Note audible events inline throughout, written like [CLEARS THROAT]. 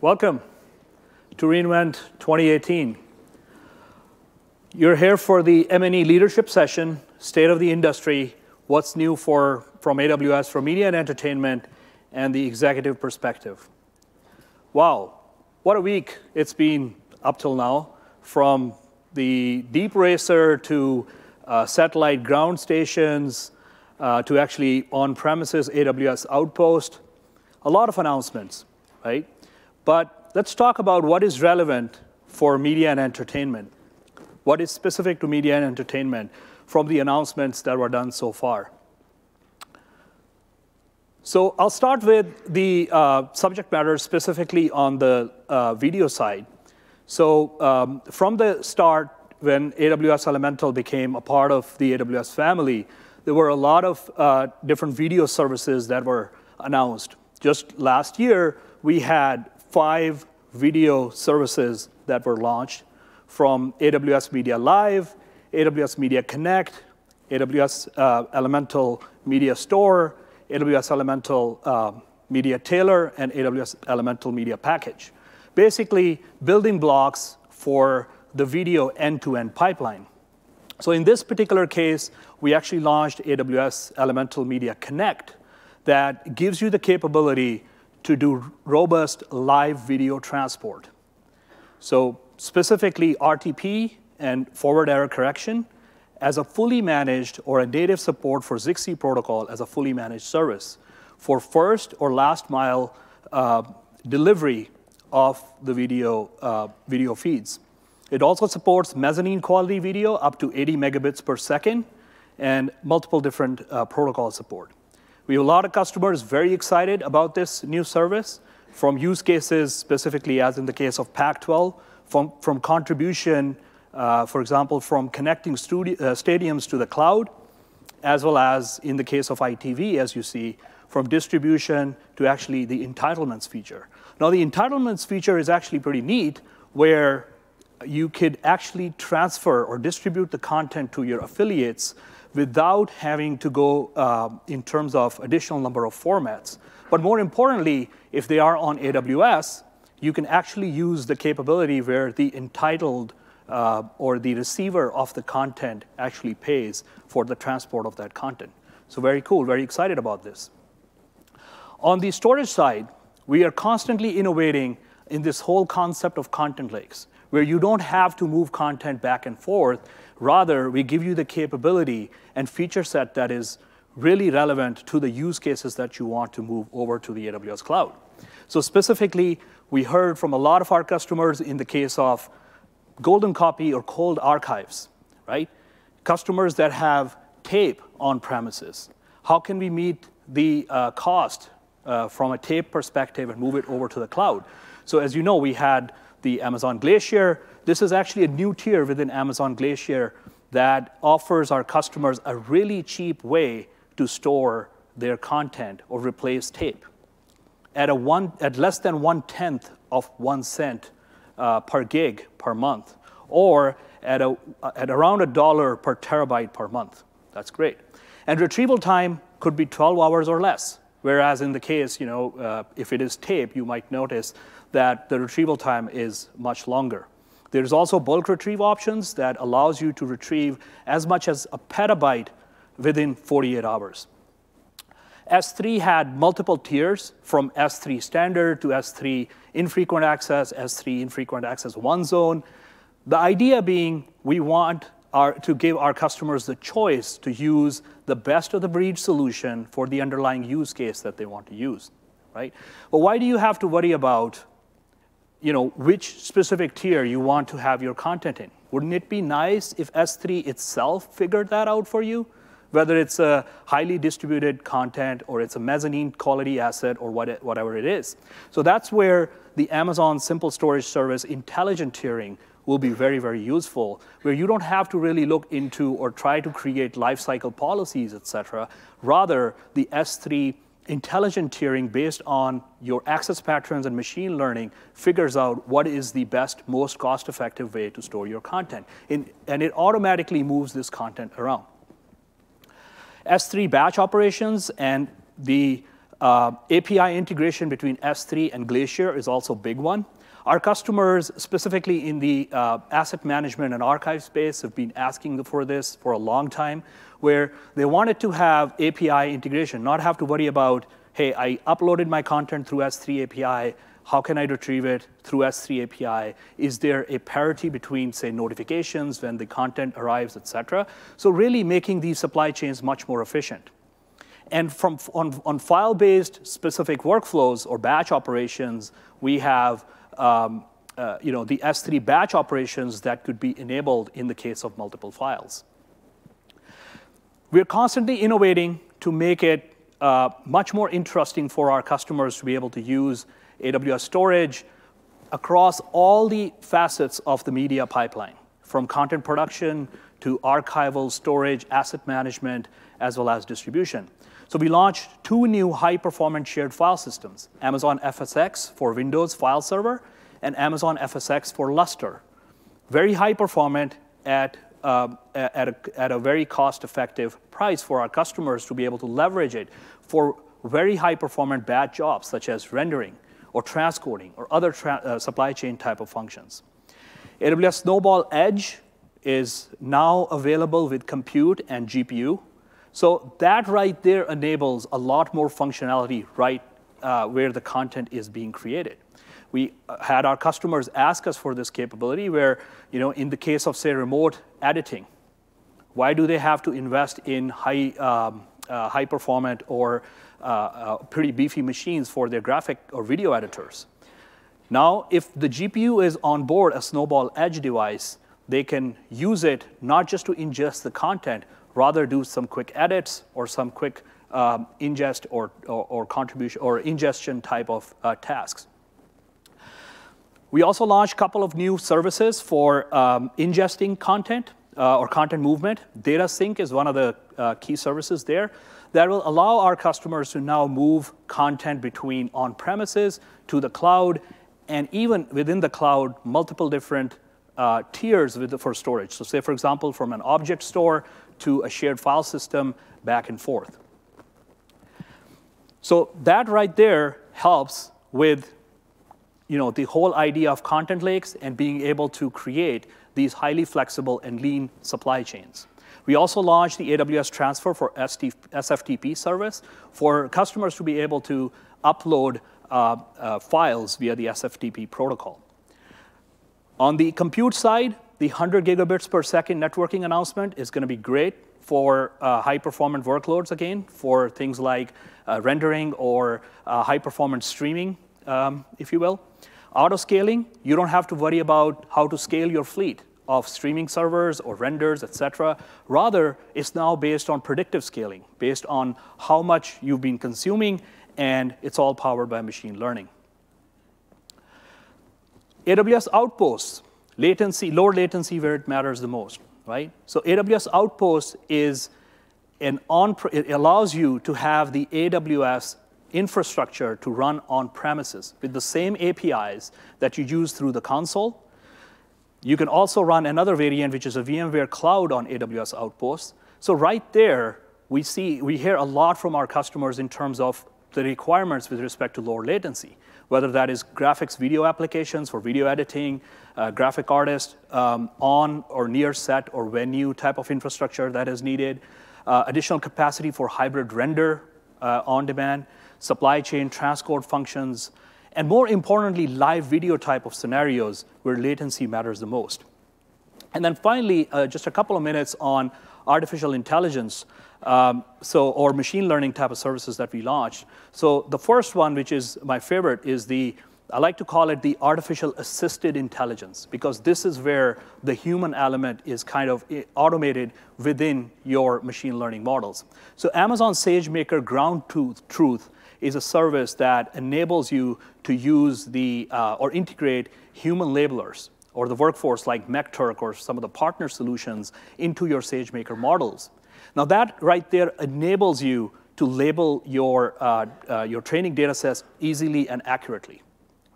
Welcome to re:Invent 2018. You're here for the M&E leadership session, State of the Industry, what's new for, from AWS for media and entertainment, and the executive perspective. Wow, what a week it's been up till now, from the Deep Racer to uh, satellite ground stations uh, to actually on-premises AWS Outpost. A lot of announcements, right? But let's talk about what is relevant for media and entertainment, what is specific to media and entertainment from the announcements that were done so far. So I'll start with the uh, subject matter specifically on the uh, video side. So um, from the start, when AWS Elemental became a part of the AWS family, there were a lot of uh, different video services that were announced. Just last year, we had five video services that were launched from AWS Media Live, AWS Media Connect, AWS uh, Elemental Media Store, AWS Elemental uh, Media Tailor, and AWS Elemental Media Package, basically building blocks for the video end-to-end pipeline. So in this particular case, we actually launched AWS Elemental Media Connect that gives you the capability to do robust live video transport. So specifically, RTP and forward error correction as a fully managed or a native support for Zixi protocol as a fully managed service for first or last mile uh, delivery of the video uh, video feeds. It also supports mezzanine quality video up to 80 megabits per second and multiple different uh, protocol support. We have a lot of customers very excited about this new service from use cases, specifically as in the case of Pac-12, from from contribution, uh, for example, from connecting uh, stadiums to the cloud, as well as in the case of ITV, as you see, from distribution to actually the entitlements feature. Now, the entitlements feature is actually pretty neat, where you could actually transfer or distribute the content to your affiliates without having to go um, in terms of additional number of formats. But more importantly, if they are on AWS, you can actually use the capability where the entitled uh, or the receiver of the content actually pays for the transport of that content. So very cool, very excited about this. On the storage side, we are constantly innovating in this whole concept of content lakes, where you don't have to move content back and forth. Rather, we give you the capability and feature set that is really relevant to the use cases that you want to move over to the AWS cloud. So specifically, we heard from a lot of our customers in the case of golden copy or cold archives, right? Customers that have tape on premises. How can we meet the uh, cost uh, from a tape perspective and move it over to the cloud? So as you know, we had the Amazon Glacier. This is actually a new tier within Amazon Glacier that offers our customers a really cheap way to store their content or replace tape at a one, at less than one-tenth of one cent per gig per month, or at a, at around a dollar per terabyte per month. That's great. And retrieval time could be 12 hours or less, whereas in the case, you know, uh, if it is tape, you might notice that the retrieval time is much longer. There's also bulk retrieve options that allows you to retrieve as much as a petabyte within 48 hours. S3 had multiple tiers from S3 Standard to S3 Infrequent Access, S3 Infrequent Access One Zone. The idea being we want to give our customers the choice to use the best of the breed solution for the underlying use case that they want to use, right? But why do you have to worry about which specific tier you want to have your content in? Wouldn't it be nice if S3 itself figured that out for you, whether it's a highly distributed content or it's a mezzanine quality asset or whatever it is? So that's where the Amazon Simple Storage Service intelligent tiering will be very, very useful, where you don't have to really look into or try to create lifecycle policies, et cetera. Rather, the S3 intelligent tiering based on your access patterns and machine learning figures out what is the best, most cost-effective way to store your content. And it automatically moves this content around. S3 batch operations and the Uh, API integration between S3 and Glacier is also a big one. Our customers, specifically in the uh, asset management and archive space, have been asking for this for a long time, where they wanted to have API integration, not have to worry about, hey, I uploaded my content through S3 API, how can I retrieve it through S3 API? Is there a parity between, say, notifications when the content arrives, et cetera? So really making these supply chains much more efficient. And from, on, on file-based specific workflows or batch operations, we have um, uh, you know, the S3 batch operations that could be enabled in the case of multiple files. We're constantly innovating to make it uh, much more interesting for our customers to be able to use AWS storage across all the facets of the media pipeline, from content production to archival, storage, asset management, as well as distribution. So we launched two new high-performance shared file systems, Amazon FSx for Windows file server and Amazon FSx for Lustre. Very high performant at, uh, at, a, at a very cost-effective price for our customers to be able to leverage it for very high performant bad jobs such as rendering or transcoding or other uh, supply chain type of functions. AWS Snowball Edge is now available with compute and GPU so that right there enables a lot more functionality right uh, where the content is being created. We uh, had our customers ask us for this capability where, you know, in the case of, say, remote editing, why do they have to invest in high, um, uh, high performant or uh, uh, pretty beefy machines for their graphic or video editors? Now, if the GPU is on board a Snowball Edge device, they can use it not just to ingest the content, rather do some quick edits or some quick um, ingest or, or, or, contribution or ingestion type of uh, tasks. We also launched a couple of new services for um, ingesting content uh, or content movement. Data sync is one of the uh, key services there that will allow our customers to now move content between on-premises to the cloud, and even within the cloud, multiple different uh, tiers the, for storage. So say, for example, from an object store to a shared file system back and forth. So that right there helps with you know, the whole idea of content lakes and being able to create these highly flexible and lean supply chains. We also launched the AWS Transfer for SFTP service for customers to be able to upload uh, uh, files via the SFTP protocol. On the compute side, the 100 gigabits per second networking announcement is going to be great for uh, high performance workloads again, for things like uh, rendering or uh, high performance streaming, um, if you will. Auto scaling, you don't have to worry about how to scale your fleet of streaming servers or renders, et cetera. Rather, it's now based on predictive scaling, based on how much you've been consuming, and it's all powered by machine learning. AWS Outposts, latency, lower latency where it matters the most, right? So AWS Outpost is an on, it allows you to have the AWS infrastructure to run on premises with the same APIs that you use through the console. You can also run another variant, which is a VMware Cloud on AWS Outpost. So right there, we see, we hear a lot from our customers in terms of the requirements with respect to lower latency whether that is graphics video applications for video editing, uh, graphic artist um, on or near set or venue type of infrastructure that is needed, uh, additional capacity for hybrid render uh, on demand, supply chain transcode functions, and more importantly, live video type of scenarios where latency matters the most. And then finally, uh, just a couple of minutes on artificial intelligence um, so, or machine learning type of services that we launched. So the first one, which is my favorite, is the, I like to call it the artificial assisted intelligence, because this is where the human element is kind of eh, automated within your machine learning models. So Amazon SageMaker Ground Truth is a service that enables you to use the, uh, or integrate human labelers or the workforce like MechTurk or some of the partner solutions into your SageMaker models. Now that right there enables you to label your, uh, uh, your training data sets easily and accurately.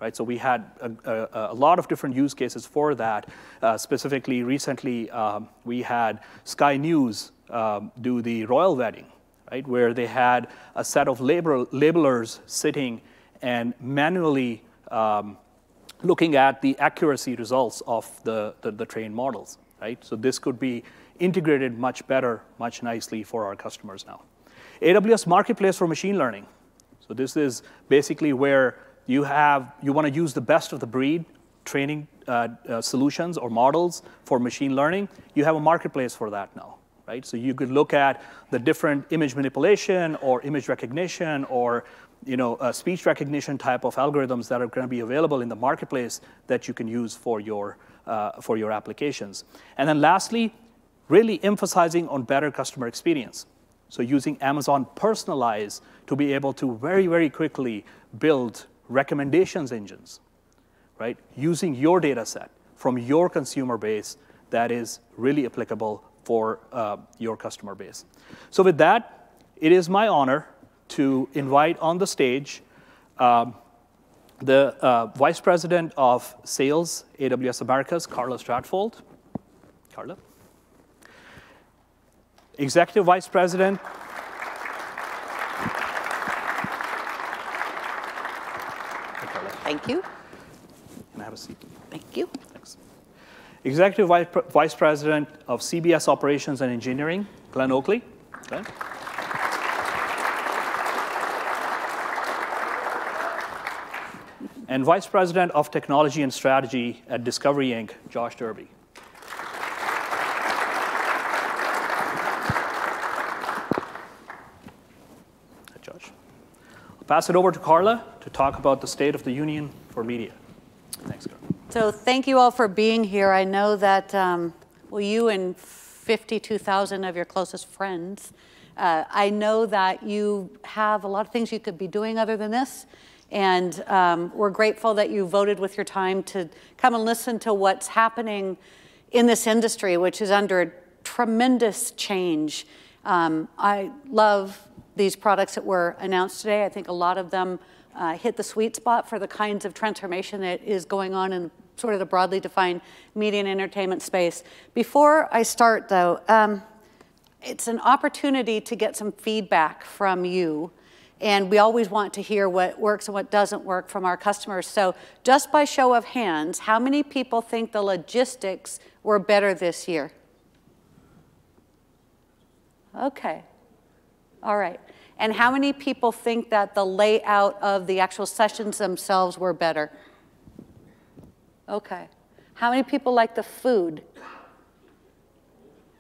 Right, so we had a, a, a lot of different use cases for that. Uh, specifically, recently, um, we had Sky News um, do the royal wedding. right? Where they had a set of label, labelers sitting and manually um, looking at the accuracy results of the, the, the trained models, right? So this could be integrated much better, much nicely for our customers now. AWS Marketplace for Machine Learning. So this is basically where you have, you want to use the best of the breed training uh, uh, solutions or models for machine learning. You have a marketplace for that now, right? So you could look at the different image manipulation or image recognition or you know, uh, speech recognition type of algorithms that are going to be available in the marketplace that you can use for your, uh, for your applications. And then lastly, really emphasizing on better customer experience. So using Amazon Personalize to be able to very, very quickly build recommendations engines, right? Using your data set from your consumer base that is really applicable for uh, your customer base. So with that, it is my honor to invite on the stage um, the uh, Vice President of Sales, AWS Americas, Carla Stratfold. Carla. Executive Vice President. Thank you. Can I have a seat? Thank you. Thanks. Executive Vice President of CBS Operations and Engineering, Glenn Oakley. Glenn. and Vice President of Technology and Strategy at Discovery Inc., Josh Derby. Josh. I'll pass it over to Carla to talk about the state of the union for media. Thanks, Carla. So thank you all for being here. I know that, um, well, you and 52,000 of your closest friends, uh, I know that you have a lot of things you could be doing other than this. And um, we're grateful that you voted with your time to come and listen to what's happening in this industry, which is under tremendous change. Um, I love these products that were announced today. I think a lot of them uh, hit the sweet spot for the kinds of transformation that is going on in sort of the broadly defined media and entertainment space. Before I start, though, um, it's an opportunity to get some feedback from you and we always want to hear what works and what doesn't work from our customers. So just by show of hands, how many people think the logistics were better this year? Okay. All right. And how many people think that the layout of the actual sessions themselves were better? Okay. How many people like the food?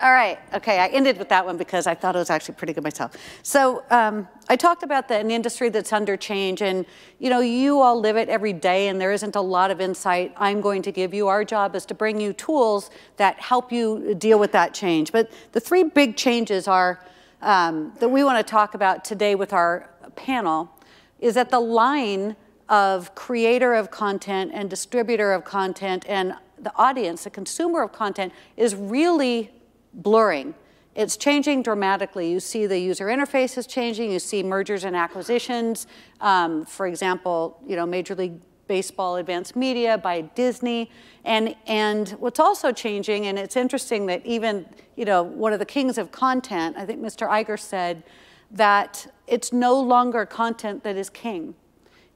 All right, okay, I ended with that one because I thought it was actually pretty good myself. So um, I talked about the, an industry that's under change and you know, you all live it every day and there isn't a lot of insight I'm going to give you. Our job is to bring you tools that help you deal with that change. But the three big changes are, um, that we wanna talk about today with our panel is that the line of creator of content and distributor of content and the audience, the consumer of content is really blurring. It's changing dramatically. You see the user interface is changing. You see mergers and acquisitions. Um, for example, you know, Major League Baseball Advanced Media by Disney. And, and what's also changing, and it's interesting that even, you know, one of the kings of content, I think Mr. Iger said, that it's no longer content that is king.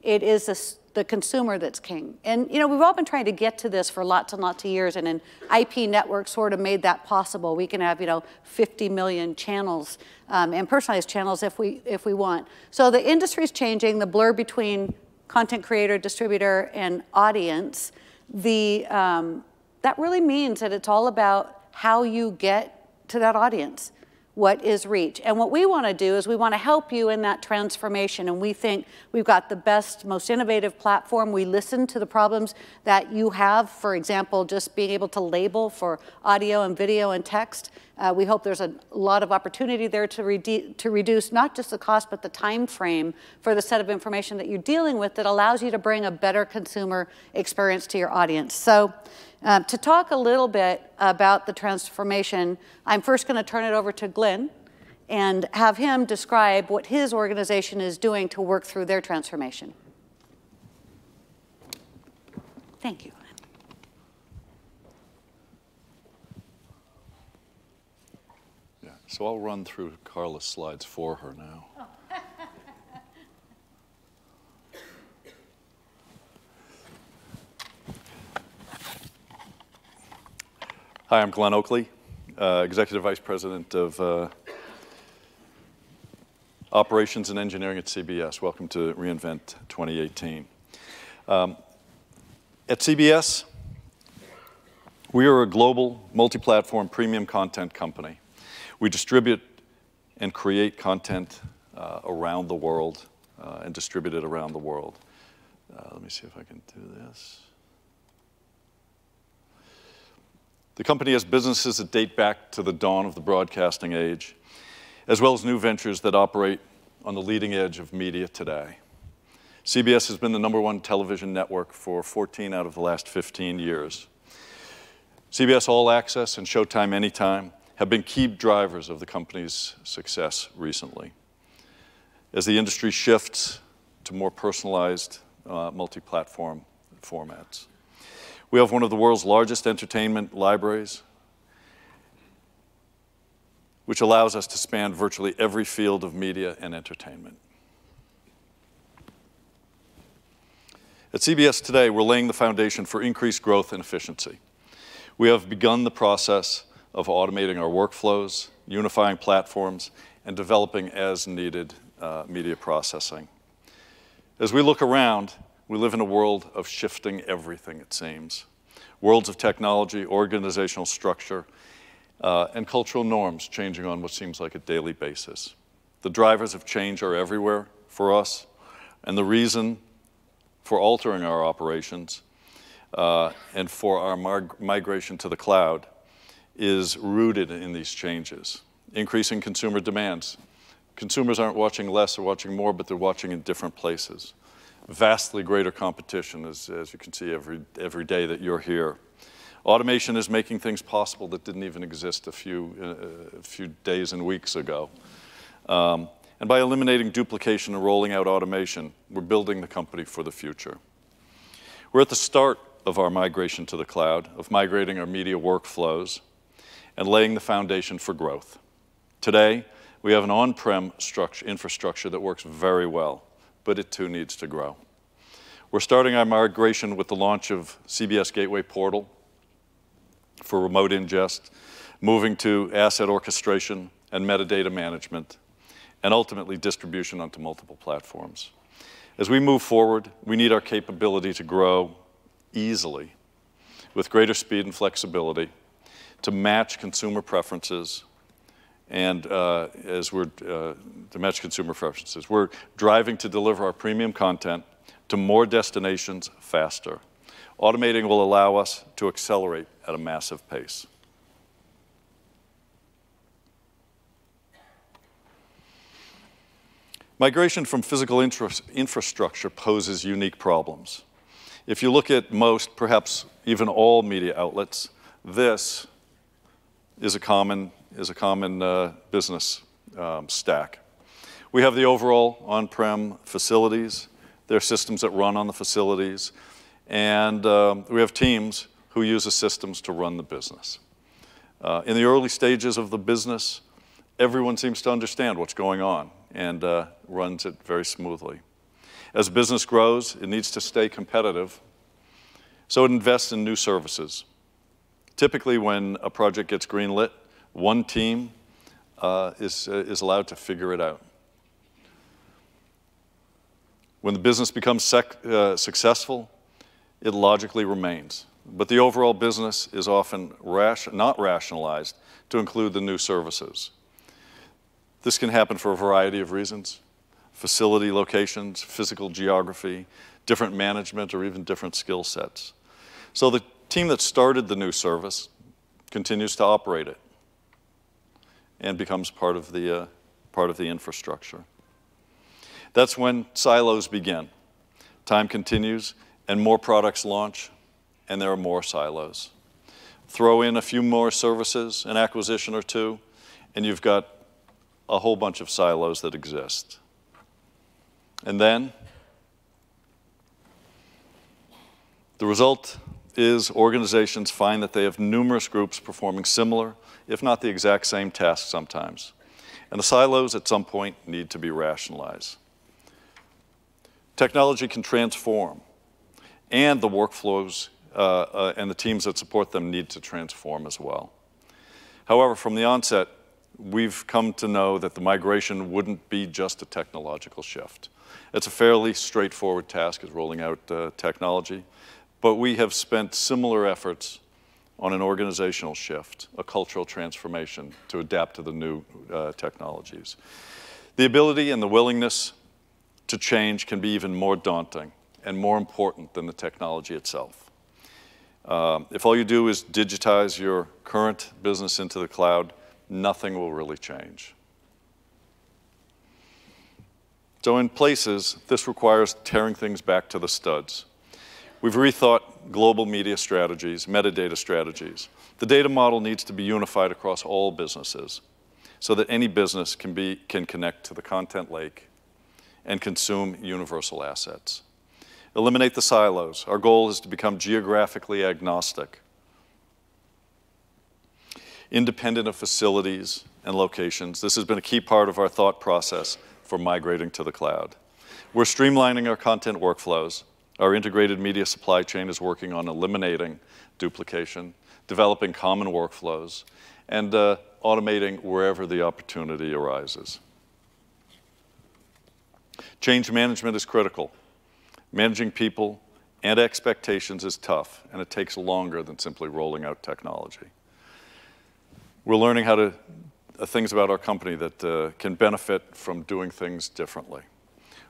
It is a the consumer that's king. And you know, we've all been trying to get to this for lots and lots of years, and an IP network sort of made that possible. We can have you know 50 million channels um, and personalized channels if we if we want. So the industry is changing. The blur between content creator, distributor, and audience. The um, that really means that it's all about how you get to that audience what is reach. And what we want to do is we want to help you in that transformation. And we think we've got the best, most innovative platform. We listen to the problems that you have. For example, just being able to label for audio and video and text. Uh, we hope there's a lot of opportunity there to, to reduce not just the cost, but the time frame for the set of information that you're dealing with that allows you to bring a better consumer experience to your audience. So um, to talk a little bit about the transformation, I'm first going to turn it over to Glenn and have him describe what his organization is doing to work through their transformation. Thank you. Yeah, So I'll run through Carla's slides for her now. Hi, I'm Glenn Oakley, uh, Executive Vice President of uh, Operations and Engineering at CBS. Welcome to reInvent 2018. Um, at CBS, we are a global, multi-platform, premium content company. We distribute and create content uh, around the world uh, and distribute it around the world. Uh, let me see if I can do this. The company has businesses that date back to the dawn of the broadcasting age, as well as new ventures that operate on the leading edge of media today. CBS has been the number one television network for 14 out of the last 15 years. CBS All Access and Showtime Anytime have been key drivers of the company's success recently. As the industry shifts to more personalized uh, multi-platform formats. We have one of the world's largest entertainment libraries, which allows us to span virtually every field of media and entertainment. At CBS today, we're laying the foundation for increased growth and efficiency. We have begun the process of automating our workflows, unifying platforms, and developing as needed uh, media processing. As we look around, we live in a world of shifting everything, it seems. Worlds of technology, organizational structure, uh, and cultural norms changing on what seems like a daily basis. The drivers of change are everywhere for us, and the reason for altering our operations uh, and for our migration to the cloud is rooted in these changes. Increasing consumer demands. Consumers aren't watching less, they're watching more, but they're watching in different places vastly greater competition, as, as you can see every, every day that you're here. Automation is making things possible that didn't even exist a few, uh, a few days and weeks ago. Um, and by eliminating duplication and rolling out automation, we're building the company for the future. We're at the start of our migration to the cloud, of migrating our media workflows, and laying the foundation for growth. Today, we have an on-prem infrastructure that works very well but it too needs to grow. We're starting our migration with the launch of CBS Gateway Portal for remote ingest, moving to asset orchestration and metadata management, and ultimately distribution onto multiple platforms. As we move forward, we need our capability to grow easily with greater speed and flexibility to match consumer preferences and uh, as we're uh, to match consumer preferences. We're driving to deliver our premium content to more destinations faster. Automating will allow us to accelerate at a massive pace. Migration from physical infrastructure poses unique problems. If you look at most, perhaps even all media outlets, this is a common is a common uh, business um, stack. We have the overall on-prem facilities. There are systems that run on the facilities. And um, we have teams who use the systems to run the business. Uh, in the early stages of the business, everyone seems to understand what's going on and uh, runs it very smoothly. As business grows, it needs to stay competitive, so it invests in new services. Typically, when a project gets greenlit, one team uh, is, uh, is allowed to figure it out. When the business becomes uh, successful, it logically remains. But the overall business is often not rationalized to include the new services. This can happen for a variety of reasons facility locations, physical geography, different management, or even different skill sets. So the team that started the new service continues to operate it and becomes part of the, uh, part of the infrastructure. That's when silos begin. Time continues, and more products launch, and there are more silos. Throw in a few more services, an acquisition or two, and you've got a whole bunch of silos that exist. And then the result is organizations find that they have numerous groups performing similar, if not the exact same tasks sometimes. And the silos at some point need to be rationalized. Technology can transform, and the workflows uh, uh, and the teams that support them need to transform as well. However, from the onset, we've come to know that the migration wouldn't be just a technological shift. It's a fairly straightforward task as rolling out uh, technology, but we have spent similar efforts on an organizational shift, a cultural transformation to adapt to the new uh, technologies. The ability and the willingness to change can be even more daunting and more important than the technology itself. Um, if all you do is digitize your current business into the cloud, nothing will really change. So in places, this requires tearing things back to the studs. We've rethought global media strategies, metadata strategies. The data model needs to be unified across all businesses so that any business can, be, can connect to the content lake and consume universal assets. Eliminate the silos. Our goal is to become geographically agnostic, independent of facilities and locations. This has been a key part of our thought process for migrating to the cloud. We're streamlining our content workflows. Our integrated media supply chain is working on eliminating duplication, developing common workflows, and uh, automating wherever the opportunity arises. Change management is critical. Managing people and expectations is tough, and it takes longer than simply rolling out technology. We're learning how to uh, things about our company that uh, can benefit from doing things differently.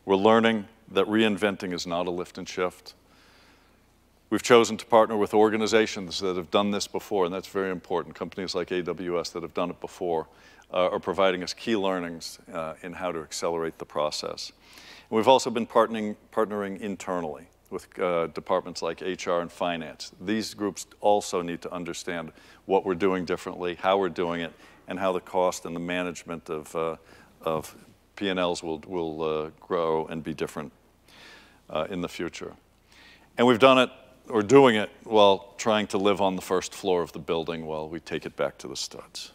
We're learning that reinventing is not a lift and shift. We've chosen to partner with organizations that have done this before, and that's very important. Companies like AWS that have done it before uh, are providing us key learnings uh, in how to accelerate the process. And we've also been partnering, partnering internally with uh, departments like HR and finance. These groups also need to understand what we're doing differently, how we're doing it, and how the cost and the management of, uh, of P&Ls will, will uh, grow and be different uh, in the future. And we've done it, or doing it, while trying to live on the first floor of the building while we take it back to the studs.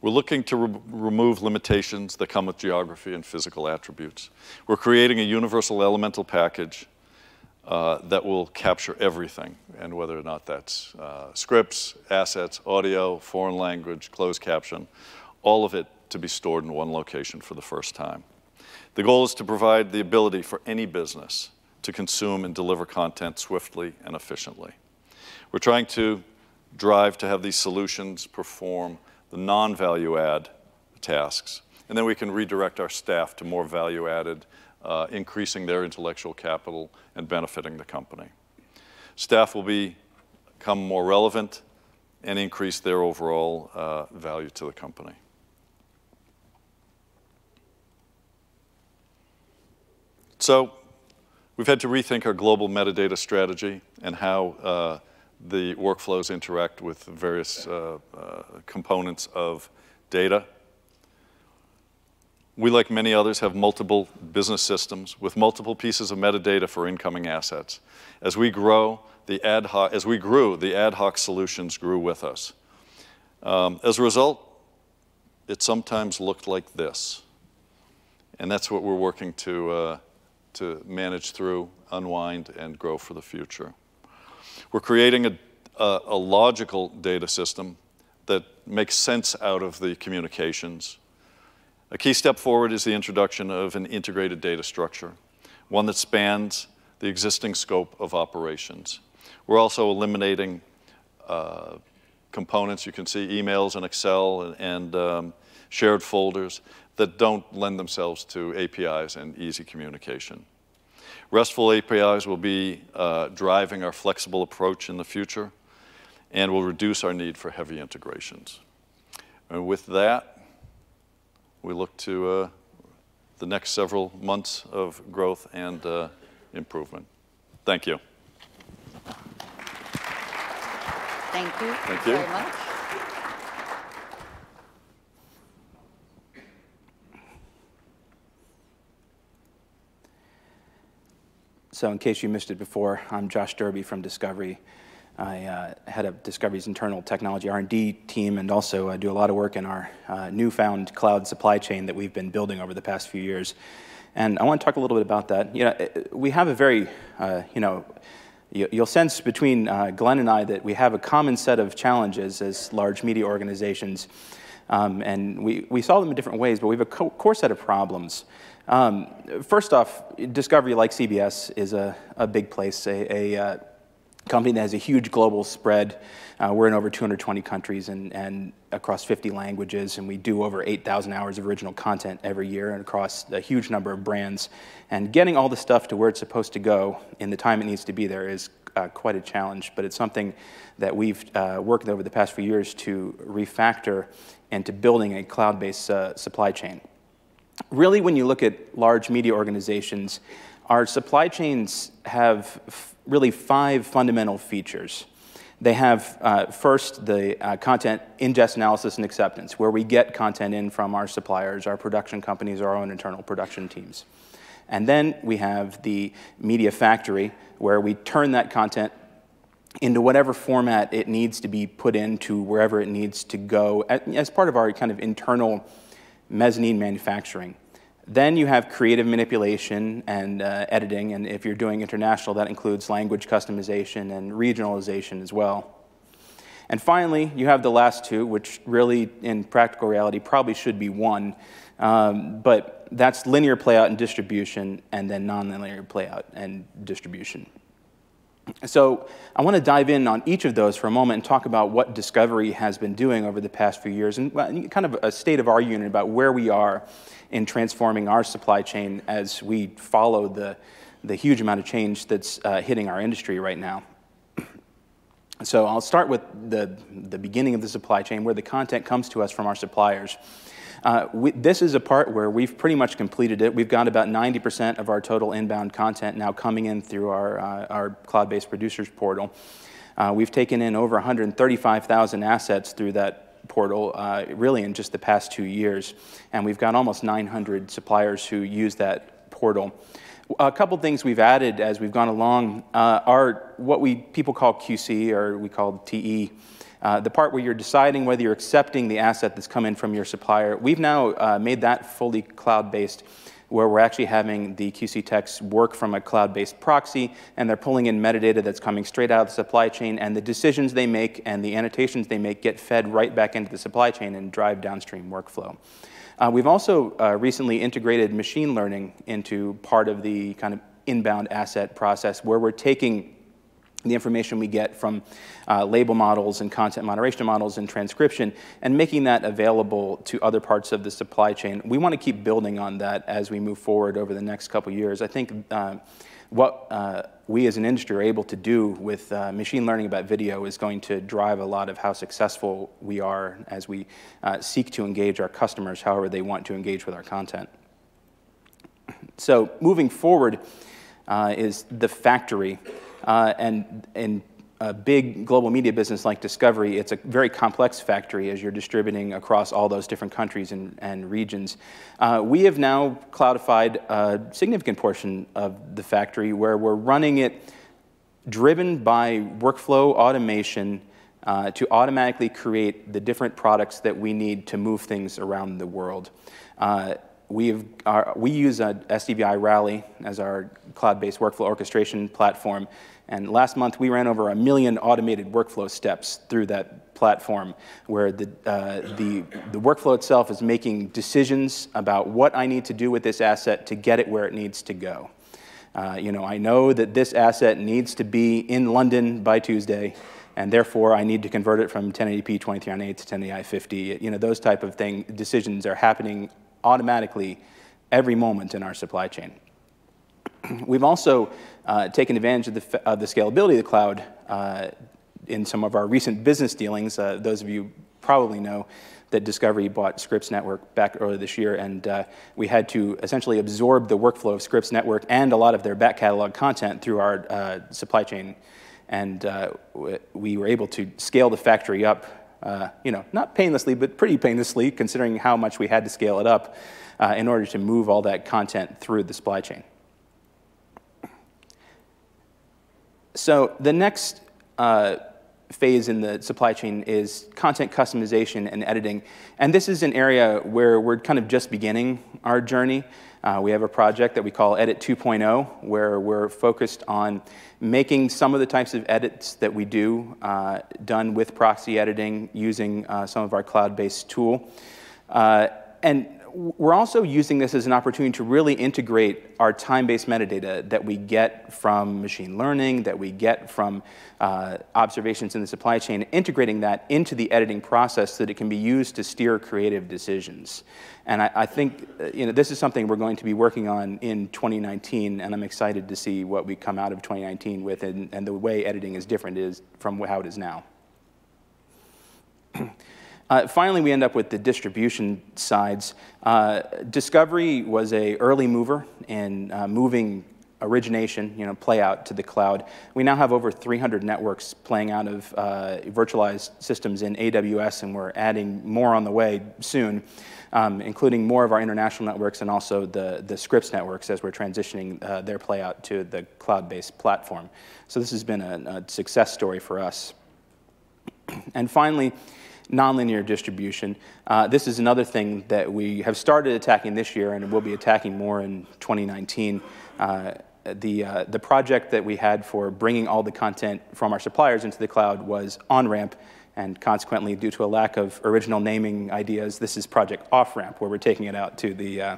We're looking to re remove limitations that come with geography and physical attributes. We're creating a universal elemental package uh, that will capture everything, and whether or not that's uh, scripts, assets, audio, foreign language, closed caption, all of it to be stored in one location for the first time. The goal is to provide the ability for any business to consume and deliver content swiftly and efficiently. We're trying to drive to have these solutions perform the non-value add tasks. And then we can redirect our staff to more value added, uh, increasing their intellectual capital and benefiting the company. Staff will be, become more relevant and increase their overall uh, value to the company. So we've had to rethink our global metadata strategy and how uh, the workflows interact with various uh, uh, components of data. We, like many others, have multiple business systems with multiple pieces of metadata for incoming assets. As we grow, the ad hoc, as we grew, the ad hoc solutions grew with us. Um, as a result, it sometimes looked like this. And that's what we're working to, uh, to manage through, unwind, and grow for the future. We're creating a, a, a logical data system that makes sense out of the communications. A key step forward is the introduction of an integrated data structure, one that spans the existing scope of operations. We're also eliminating uh, components, you can see emails and Excel and, and um, shared folders that don't lend themselves to APIs and easy communication. RESTful APIs will be uh, driving our flexible approach in the future and will reduce our need for heavy integrations. And with that, we look to uh, the next several months of growth and uh, improvement. Thank you. Thank you Thank you. So in case you missed it before, I'm Josh Derby from Discovery. I uh, head up Discovery's internal technology R&D team and also uh, do a lot of work in our uh, newfound cloud supply chain that we've been building over the past few years. And I want to talk a little bit about that. You know, we have a very, uh, you know, you'll sense between uh, Glenn and I that we have a common set of challenges as large media organizations. Um, and we, we solve them in different ways, but we have a core set of problems. Um, first off, Discovery, like CBS, is a, a big place, a, a uh, company that has a huge global spread. Uh, we're in over 220 countries and, and across 50 languages, and we do over 8,000 hours of original content every year and across a huge number of brands. And getting all the stuff to where it's supposed to go in the time it needs to be there is uh, quite a challenge, but it's something that we've uh, worked over the past few years to refactor into building a cloud-based uh, supply chain. Really, when you look at large media organizations, our supply chains have really five fundamental features. They have uh, first the uh, content ingest analysis and acceptance, where we get content in from our suppliers, our production companies, our own internal production teams. And then we have the media factory, where we turn that content into whatever format it needs to be put into wherever it needs to go as part of our kind of internal mezzanine manufacturing. Then you have creative manipulation and uh, editing, and if you're doing international, that includes language customization and regionalization as well. And finally, you have the last two, which really, in practical reality, probably should be one, um, but that's linear playout and distribution, and then nonlinear playout and distribution. So I want to dive in on each of those for a moment and talk about what Discovery has been doing over the past few years and kind of a state of our unit about where we are in transforming our supply chain as we follow the, the huge amount of change that's uh, hitting our industry right now. So I'll start with the, the beginning of the supply chain where the content comes to us from our suppliers. Uh, we, this is a part where we've pretty much completed it. We've got about 90% of our total inbound content now coming in through our, uh, our cloud-based producers portal. Uh, we've taken in over 135,000 assets through that portal uh, really in just the past two years. And we've got almost 900 suppliers who use that portal. A couple things we've added as we've gone along uh, are what we people call QC or we call TE. Uh, the part where you're deciding whether you're accepting the asset that's come in from your supplier, we've now uh, made that fully cloud-based where we're actually having the QC techs work from a cloud-based proxy, and they're pulling in metadata that's coming straight out of the supply chain, and the decisions they make and the annotations they make get fed right back into the supply chain and drive downstream workflow. Uh, we've also uh, recently integrated machine learning into part of the kind of inbound asset process, where we're taking the information we get from uh, label models and content moderation models and transcription and making that available to other parts of the supply chain. We want to keep building on that as we move forward over the next couple years. I think uh, what uh, we as an industry are able to do with uh, machine learning about video is going to drive a lot of how successful we are as we uh, seek to engage our customers however they want to engage with our content. So moving forward uh, is the factory. Uh, and in a big global media business like Discovery, it's a very complex factory as you're distributing across all those different countries and, and regions. Uh, we have now cloudified a significant portion of the factory where we're running it driven by workflow automation uh, to automatically create the different products that we need to move things around the world. Uh, we, we use a SDVI Rally as our cloud-based workflow orchestration platform. And last month, we ran over a million automated workflow steps through that platform where the, uh, the, the workflow itself is making decisions about what I need to do with this asset to get it where it needs to go. Uh, you know, I know that this asset needs to be in London by Tuesday, and therefore I need to convert it from 1080p 23 to 1080i 50. You know, those type of thing, decisions are happening automatically every moment in our supply chain. [CLEARS THROAT] We've also uh, taken advantage of the, of the, scalability of the cloud uh, in some of our recent business dealings. Uh, those of you probably know that Discovery bought Scripps Network back earlier this year, and uh, we had to essentially absorb the workflow of Scripps Network and a lot of their back catalog content through our uh, supply chain. And uh, we were able to scale the factory up uh, you know, not painlessly, but pretty painlessly, considering how much we had to scale it up uh, in order to move all that content through the supply chain. So the next uh, phase in the supply chain is content customization and editing. And this is an area where we're kind of just beginning our journey. Uh, we have a project that we call Edit 2.0, where we're focused on making some of the types of edits that we do uh, done with proxy editing using uh, some of our cloud-based tool. Uh, and we're also using this as an opportunity to really integrate our time-based metadata that we get from machine learning, that we get from uh, observations in the supply chain, integrating that into the editing process so that it can be used to steer creative decisions. And I, I think uh, you know, this is something we're going to be working on in 2019, and I'm excited to see what we come out of 2019 with and, and the way editing is different is from how it is now. [CLEARS THROAT] Uh, finally, we end up with the distribution sides. Uh, Discovery was a early mover in uh, moving origination, you know, play out to the cloud. We now have over 300 networks playing out of uh, virtualized systems in AWS, and we're adding more on the way soon, um, including more of our international networks and also the, the Scripps networks as we're transitioning uh, their play out to the cloud-based platform. So this has been a, a success story for us. [CLEARS THROAT] And finally, nonlinear distribution. Uh, this is another thing that we have started attacking this year and we'll be attacking more in 2019. Uh, the, uh, the project that we had for bringing all the content from our suppliers into the cloud was OnRamp, and consequently, due to a lack of original naming ideas, this is Project OffRamp, where we're taking it out to the, uh,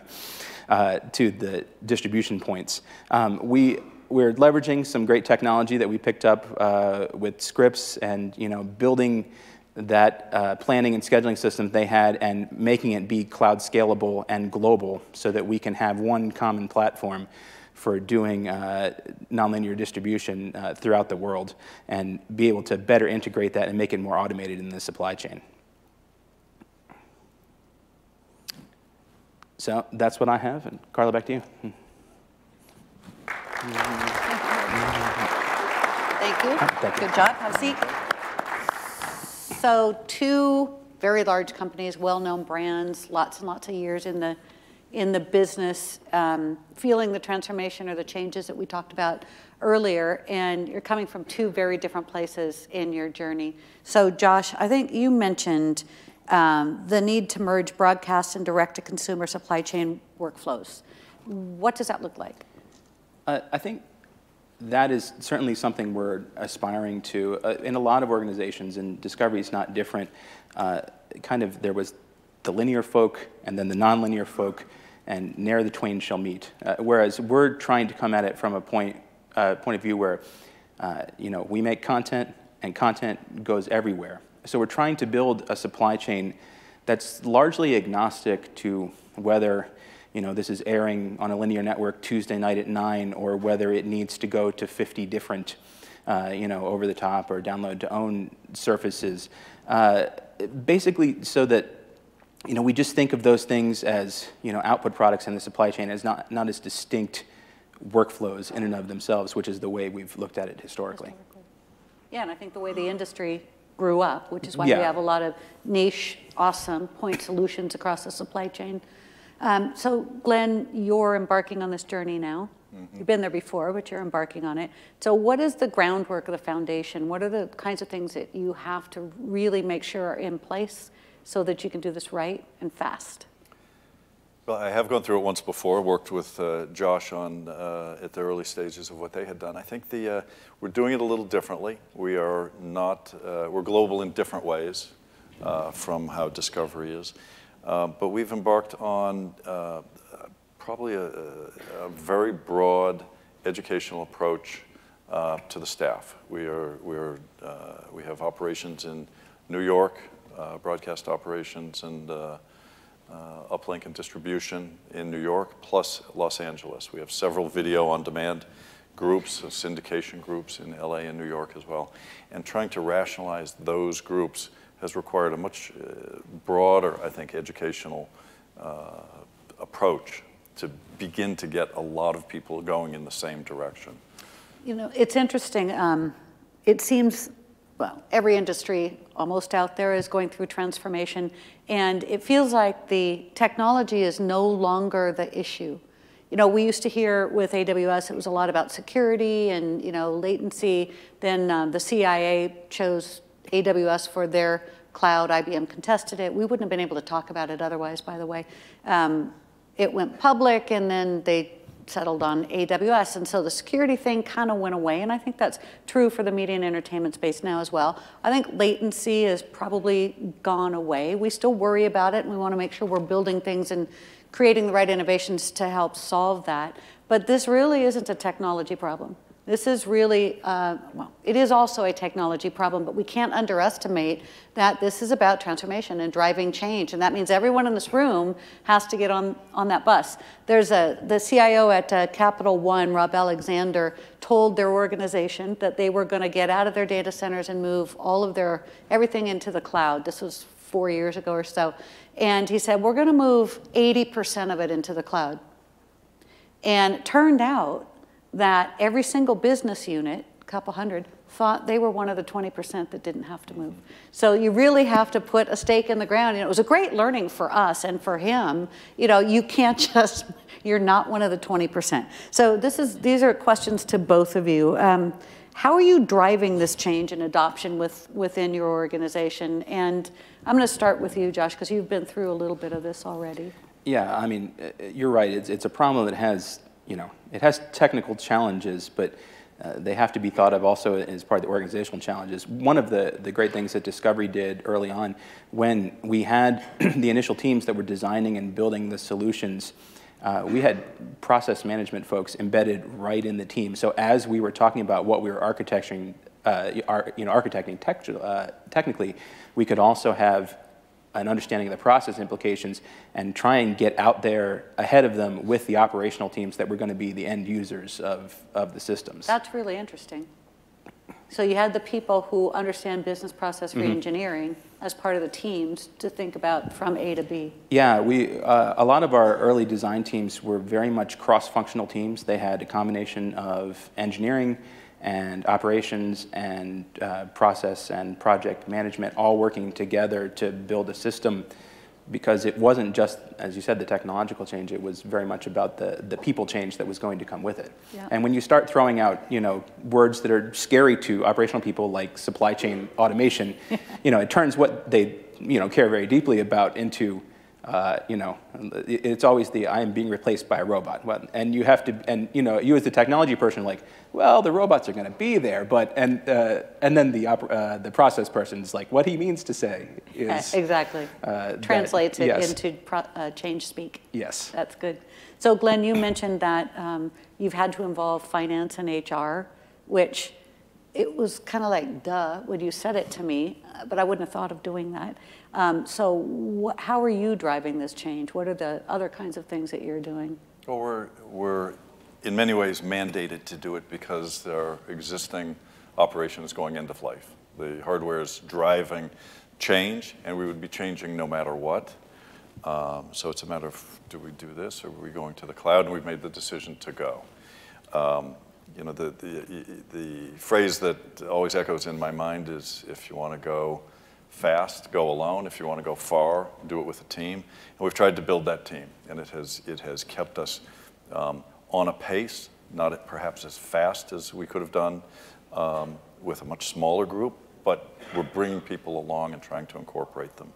uh, to the distribution points. Um, we we're leveraging some great technology that we picked up uh, with Scripps and you know building that uh, planning and scheduling system they had and making it be cloud scalable and global so that we can have one common platform for doing uh, nonlinear distribution uh, throughout the world and be able to better integrate that and make it more automated in the supply chain. So that's what I have. And Carla, back to you. Thank you. Thank you. Good job. Have a seat. So two very large companies, well-known brands, lots and lots of years in the in the business, um, feeling the transformation or the changes that we talked about earlier, and you're coming from two very different places in your journey. So, Josh, I think you mentioned um, the need to merge broadcast and direct-to-consumer supply chain workflows. What does that look like? Uh, I think that is certainly something we're aspiring to. Uh, in a lot of organizations, and Discovery is not different, uh, kind of there was the linear folk and then the nonlinear folk, and ne'er the twain shall meet. Uh, whereas we're trying to come at it from a point, uh, point of view where uh, you know, we make content and content goes everywhere. So we're trying to build a supply chain that's largely agnostic to whether you know, this is airing on a linear network Tuesday night at 9, or whether it needs to go to 50 different, uh, you know, over the top or download to own surfaces. Uh, basically, so that, you know, we just think of those things as, you know, output products in the supply chain as not, not as distinct workflows in and of themselves, which is the way we've looked at it historically. Yeah, and I think the way the industry grew up, which is why Yeah. we have a lot of niche, awesome point solutions across the supply chain. Um, so, Glenn, you're embarking on this journey now. You've been there before, but you're embarking on it. So, what is the groundwork of the foundation? What are the kinds of things that you have to really make sure are in place so that you can do this right and fast? Well, I have gone through it once before, worked with uh, Josh on, uh, at the early stages of what they had done. I think the, uh, we're doing it a little differently. We are not, uh, we're global in different ways uh, from how Discovery is. Uh, but we've embarked on uh, probably a, a, very broad educational approach uh, to the staff. We, are, we, are, uh, we have operations in New York, uh, broadcast operations, and uh, uplink and distribution in New York, plus Los Angeles. We have several video on demand groups, syndication groups in LA and New York as well. And trying to rationalize those groups has required a much uh, broader, I think, educational uh, approach to begin to get a lot of people going in the same direction. You know, it's interesting. Um, it seems, well, every industry almost out there is going through transformation, and it feels like the technology is no longer the issue. you know, we used to hear with AWS, it was a lot about security and, you know, latency. Then uh, the CIA chose AWS for their cloud. IBM contested it. We wouldn't have been able to talk about it otherwise, by the way. Um, it went public, and then they settled on AWS. And so the security thing kind of went away. And I think that's true for the media and entertainment space now as well. I think latency has probably gone away. We still worry about it, and we want to make sure we're building things and creating the right innovations to help solve that. But this really isn't a technology problem. This is really, uh, well, it is also a technology problem, but we can't underestimate that this is about transformation and driving change. And that means everyone in this room has to get on, on that bus. There's a, the CIO at uh, Capital One, Rob Alexander, told their organization that they were going to get out of their data centers and move all of their, everything into the cloud. This was four years ago or so. And he said, we're going to move 80% of it into the cloud. And it turned out that every single business unit, a couple hundred, thought they were one of the 20% that didn't have to move. So you really have to put a stake in the ground. And it was a great learning for us and for him. You know, you can't [LAUGHS] just, you're not one of the 20%. So this is, these are questions to both of you. Um, how are you driving this change and adoption with, within your organization? And I'm going to start with you, Josh, because you've been through a little bit of this already. Yeah, I mean, uh, you're right. It's, it's a problem that has you know, it has technical challenges, but uh, they have to be thought of also as part of the organizational challenges. One of the, the great things that Discovery did early on, when we had [CLEARS THROAT] the initial teams that were designing and building the solutions, uh, we had process management folks embedded right in the team. So as we were talking about what we were architecting, uh, you know, architecting tech, uh, technically, we could also have an understanding of the process implications and try and get out there ahead of them with the operational teams that were going to be the end users of, of the systems. That's really interesting. So you had the people who understand business process mm-hmm. reengineering mm -hmm. as part of the teams to think about from A to B. Yeah, we uh, a lot of our early design teams were very much cross-functional teams. They had a combination of engineering, and operations and uh, process and project management all working together to build a system because it wasn't just, as you said, the technological change, it was very much about the, the people change that was going to come with it. Yeah. And when you start throwing out, you know, words that are scary to operational people like supply chain automation, [LAUGHS] you know, it turns what they, you know, care very deeply about into uh, you know, it's always the I am being replaced by a robot. And you have to, and you know, you as the technology person, like, well, the robots are going to be there, but and uh, and then the uh, the process person is like, what he means to say [LAUGHS] is exactly uh, translates that, it yes. into pro, uh, change speak. Yes, that's good. So, Glenn, you mentioned that um, you've had to involve finance and HR, which it was kind of like duh when you said it to me, uh, but I wouldn't have thought of doing that. Um, so how are you driving this change? What are the other kinds of things that you're doing? Well, we're, we're in many ways mandated to do it because our existing operation is going end of life. The hardware is driving change, and we would be changing no matter what. Um, so it's a matter of do we do this or are we going to the cloud? And we've made the decision to go. Um, you know, the, the, the phrase that always echoes in my mind is if you want to go fast, go alone. If you want to go far, do it with a team. And we've tried to build that team, and it has, it has kept us um, on a pace, not perhaps as fast as we could have done um, with a much smaller group, but we're bringing people along and trying to incorporate them.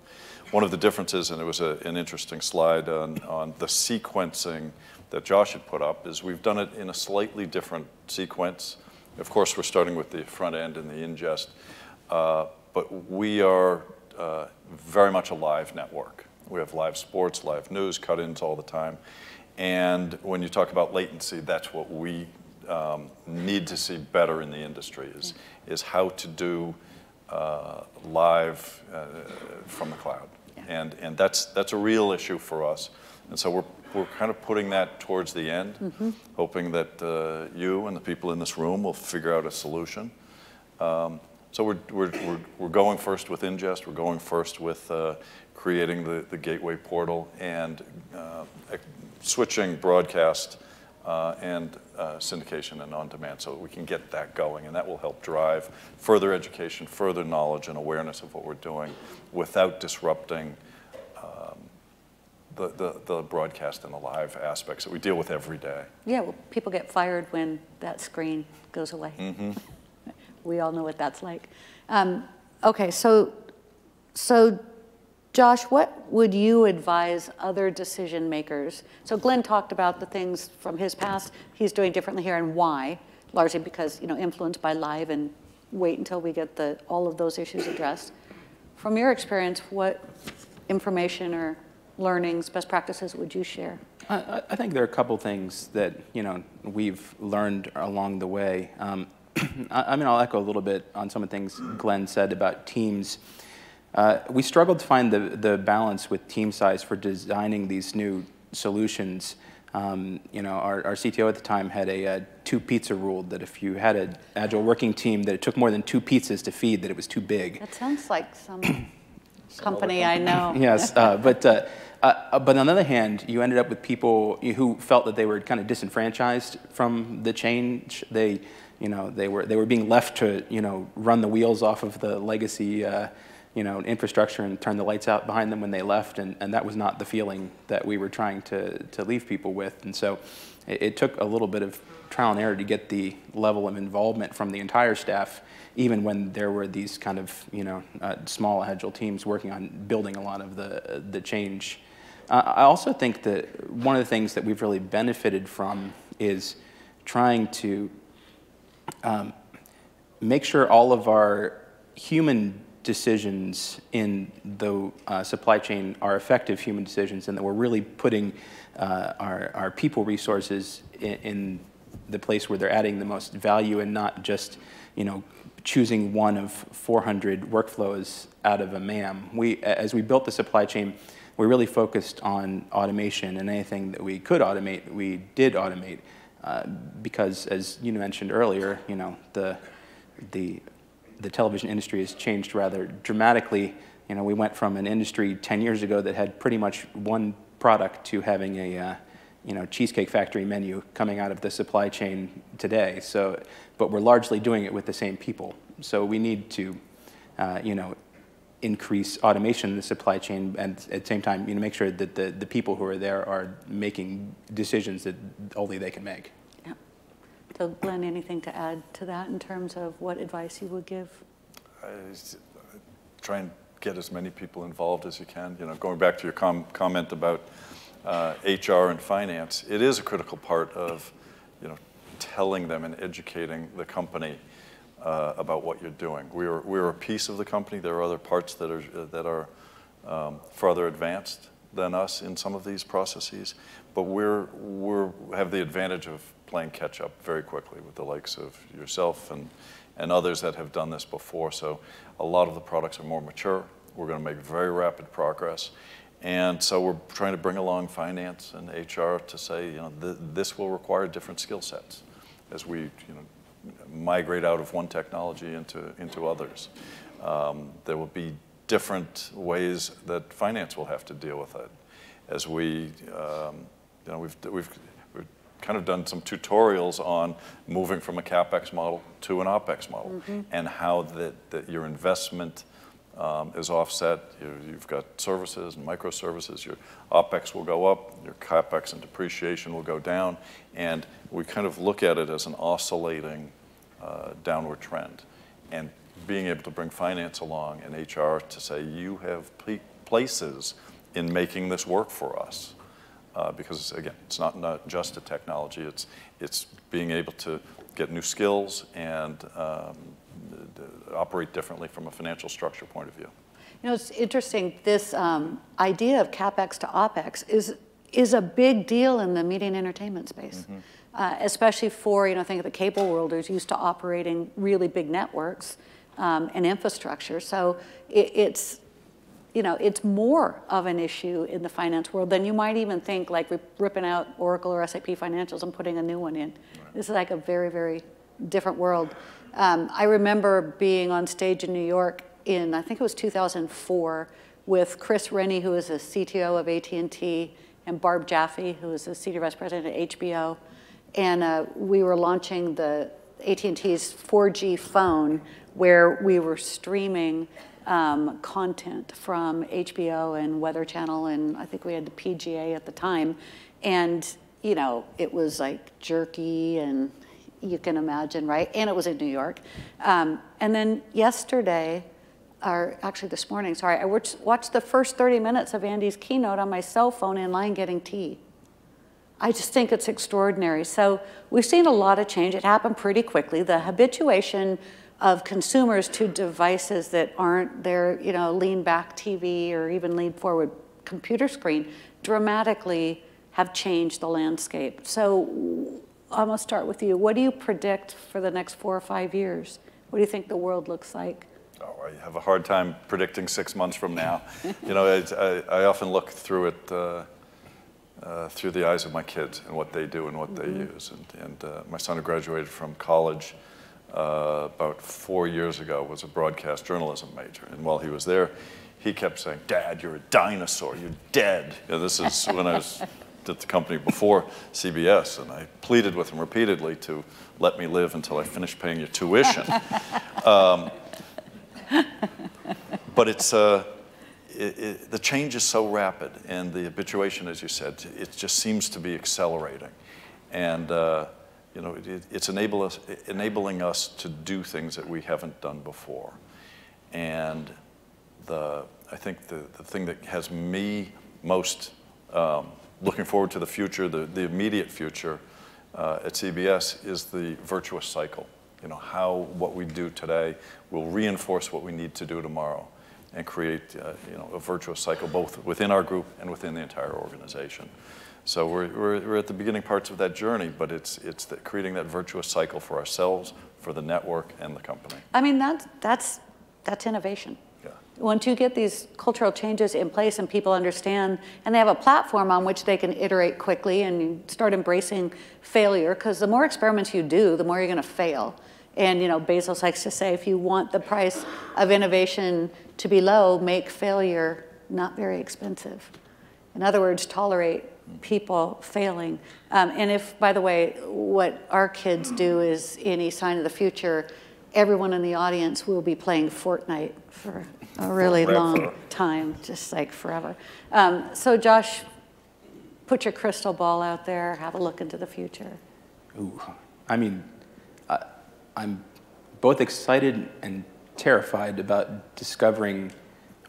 One of the differences, and it was a, an interesting slide on, on the sequencing that Josh had put up, is we've done it in a slightly different sequence. Of course, we're starting with the front end and the ingest. Uh, but we are uh, very much a live network. We have live sports, live news, cut-ins all the time. And when you talk about latency, that's what we um, need to see better in the industry is, is how to do uh, live uh, from the cloud. Yeah. And, and that's, that's a real issue for us. And so we're, we're kind of putting that towards the end, mm -hmm. hoping that uh, you and the people in this room will figure out a solution. Um, so we're, we're, we're, we're, going first with ingest, we're going first with uh, creating the, the gateway portal and uh, switching broadcast uh, and uh, syndication and on-demand so that we can get that going and that will help drive further education, further knowledge and awareness of what we're doing without disrupting the, the, the broadcast and the live aspects that we deal with every day. Yeah, well, people get fired when that screen goes away. Mm-hmm. [LAUGHS] We all know what that's like. Um, okay, so, so Josh, what would you advise other decision makers? So Glenn talked about the things from his past he's doing differently here and why, largely because, you know, influenced by live and wait until we get the, all of those issues addressed. From your experience, what information or learnings, best practices would you share? I, I think there are a couple things that you know we've learned along the way. Um, [CLEARS THROAT] I, I, mean, I'll echo a little bit on some of the things Glenn said about teams. Uh, we struggled to find the, the balance with team size for designing these new solutions. Um, you know, our, our, CTO at the time had a, a, two pizza rule that if you had an agile working team that it took more than two pizzas to feed, that it was too big. That sounds like some [CLEARS THROAT] company I know. yes, uh, but uh, uh, but on the other hand, you ended up with people who felt that they were kind of disenfranchised from the change. They, you know, they were they were being left to you know run the wheels off of the legacy. Uh, you know, infrastructure and turn the lights out behind them when they left, and, and that was not the feeling that we were trying to, to leave people with. And so it, it took a little bit of trial and error to get the level of involvement from the entire staff even when there were these kind of you know uh, small agile teams working on building a lot of the the change. Uh, I also think that one of the things that we've really benefited from is trying to um, make sure all of our human decisions in the uh, supply chain are effective human decisions and that we're really putting uh, our, our people resources in, in the place where they're adding the most value and not just you know choosing one of 400 workflows out of a MAM. We, as we built the supply chain, we really focused on automation and anything that we could automate, we did automate. Uh, because as you mentioned earlier, you know, the, the, the television industry has changed rather dramatically. You know, we went from an industry 10 years ago that had pretty much one product to having a, uh, you know, Cheesecake Factory menu coming out of the supply chain today. So, but we're largely doing it with the same people. So we need to, uh, you know, increase automation in the supply chain and at the same time, you know, make sure that the, the people who are there are making decisions that only they can make. Yeah. So Glenn, anything to add to that in terms of what advice you would give? I try and get as many people involved as you can. You know, going back to your com comment about uh, HR and finance, it is a critical part of, you know, telling them and educating the company uh, about what you're doing. We're, we're a piece of the company. There are other parts that are, that are um, further advanced than us in some of these processes, but we're, we're have the advantage of playing catch up very quickly with the likes of yourself and, and others that have done this before. So a lot of the products are more mature. We're going to make very rapid progress. And so we're trying to bring along finance and HR to say, you know, th this will require different skill sets as we, you know, migrate out of one technology into, into others. Um, there will be different ways that finance will have to deal with it. As we, um, you know, we've, we've, we've kind of done some tutorials on moving from a CapEx model to an OpEx model mm -hmm. and how that, that your investment um, is offset. You, have got services and microservices. Your OPEX will go up, your CAPEX and depreciation will go down, and we kind of look at it as an oscillating uh, downward trend. And being able to bring finance along and HR to say, you have places in making this work for us. Uh, because again, it's not, not just a technology, it's, it's being able to get new skills and um, operate differently from a financial structure point of view. You know, it's interesting, this um, idea of CapEx to OpEx is, is a big deal in the media and entertainment space. Mm -hmm. uh, especially for, you know, think of the cable world who's used to operating really big networks um, and infrastructure. So it, it's, you know, it's more of an issue in the finance world than you might even think, like ripping out Oracle or SAP financials and putting a new one in. Right. This is like a very, very different world. Um, I remember being on stage in New York in, I think it was 2004, with Chris Rennie, who is a CTO of AT&T, and Barb Jaffe, who is a senior vice president at HBO. And uh, we were launching the AT&T's 4G phone where we were streaming um, content from HBO and Weather Channel, and I think we had the PGA at the time. And, you know, it was like jerky and you can imagine, right? And it was in New York. Um, and then yesterday, or actually this morning, sorry, I watched, the first 30 minutes of Andy's keynote on my cell phone in line getting tea. I just think it's extraordinary. So we've seen a lot of change. It happened pretty quickly. The habituation of consumers to devices that aren't their, you know, lean back TV or even lean forward computer screen dramatically have changed the landscape. So I'm gonna start with you. What do you predict for the next four or five years? What do you think the world looks like? Oh, I have a hard time predicting six months from now. you know, I, I, often look through it uh, uh, through the eyes of my kids and what they do and what mm-hmm. they use. And, and uh, my son who graduated from college uh, about four years ago was a broadcast journalism major. And while he was there, he kept saying, Dad, you're a dinosaur, you're dead. You know, this is when I was [LAUGHS] at the company before CBS, and I pleaded with him repeatedly to let me live until I finished paying your tuition. [LAUGHS] um, but it's, uh, it, it, the change is so rapid, and the habituation, as you said, it just seems to be accelerating. And uh, you know, it, it's enable us, enabling us to do things that we haven't done before. And the, I think the, the thing that has me most um, looking forward to the future, the, the immediate future uh, at CBS is the virtuous cycle. You know, how what we do today will reinforce what we need to do tomorrow and create, uh, you know, a virtuous cycle both within our group and within the entire organization. So we're, we're, we're at the beginning parts of that journey, but it's, it's the, creating that virtuous cycle for ourselves, for the network, and the company. I mean, that's, that's, that's innovation. Once you get these cultural changes in place and people understand, and they have a platform on which they can iterate quickly and you start embracing failure, because the more experiments you do, the more you're going to fail. And you know, Bezos likes to say, if you want the price of innovation to be low, make failure not very expensive. In other words, tolerate people failing. Um, and if, by the way, what our kids do is any sign of the future, everyone in the audience will be playing Fortnite for a really forever. long time, just like forever. Um, so, Josh, put your crystal ball out there, have a look into the future. Ooh, I mean, I'm both excited and terrified about discovering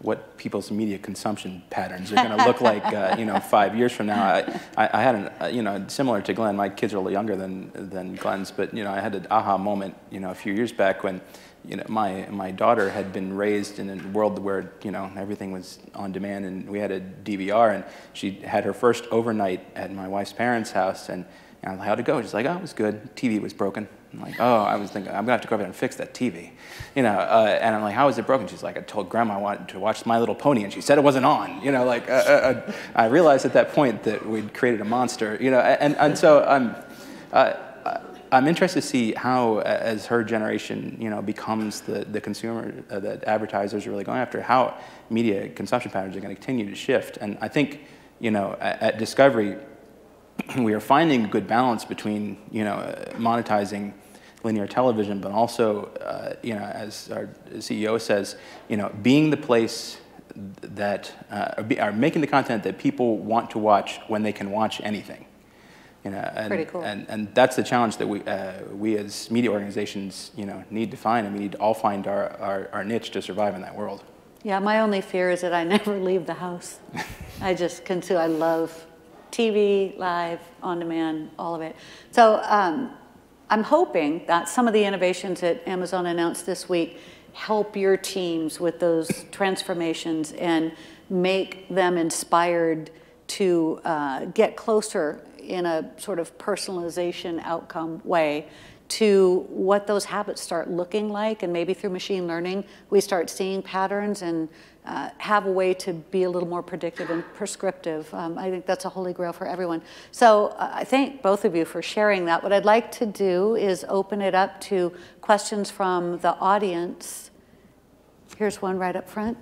what people's media consumption patterns are going to look like, uh, you know, five years from now. I, I, I had an, uh, you know, similar to Glenn. My kids are a little younger than than Glenn's, but you know, I had an aha moment, you know, a few years back when, you know, my my daughter had been raised in a world where you know everything was on demand, and we had a DVR, and she had her first overnight at my wife's parents' house, and you like, how'd it go? She's like, oh, it was good. TV was broken. I'm like, oh, I was thinking, I'm gonna have to go over there and fix that TV. You know, uh, and I'm like, how is it broken? She's like, I told grandma I wanted to watch My Little Pony and she said it wasn't on. You know, like, uh, uh, uh I realized at that point that we'd created a monster, you know, and, and so I'm, uh, I'm interested to see how, as her generation, you know, becomes the, the consumer uh, that advertisers are really going after, how media consumption patterns are going to continue to shift. And I think, you know, at, at Discovery, [CLEARS THROAT] we are finding a good balance between, you know, monetizing linear television, but also, uh, you know, as our CEO says, you know, being the place that, uh, be, are making the content that people want to watch when they can watch anything. You know, and, Pretty cool. And, and that's the challenge that we, uh, we as media organizations, you know, need to find, and we need to all find our, our, our niche to survive in that world. Yeah, my only fear is that I [LAUGHS] never leave the house. I just consume, I love TV, live, on demand, all of it. So um, I'm hoping that some of the innovations that Amazon announced this week help your teams with those transformations and make them inspired to uh, get closer in a sort of personalization outcome way to what those habits start looking like. And maybe through machine learning, we start seeing patterns and uh, have a way to be a little more predictive and prescriptive. Um, I think that's a holy grail for everyone. So uh, I thank both of you for sharing that. What I'd like to do is open it up to questions from the audience. Here's one right up front.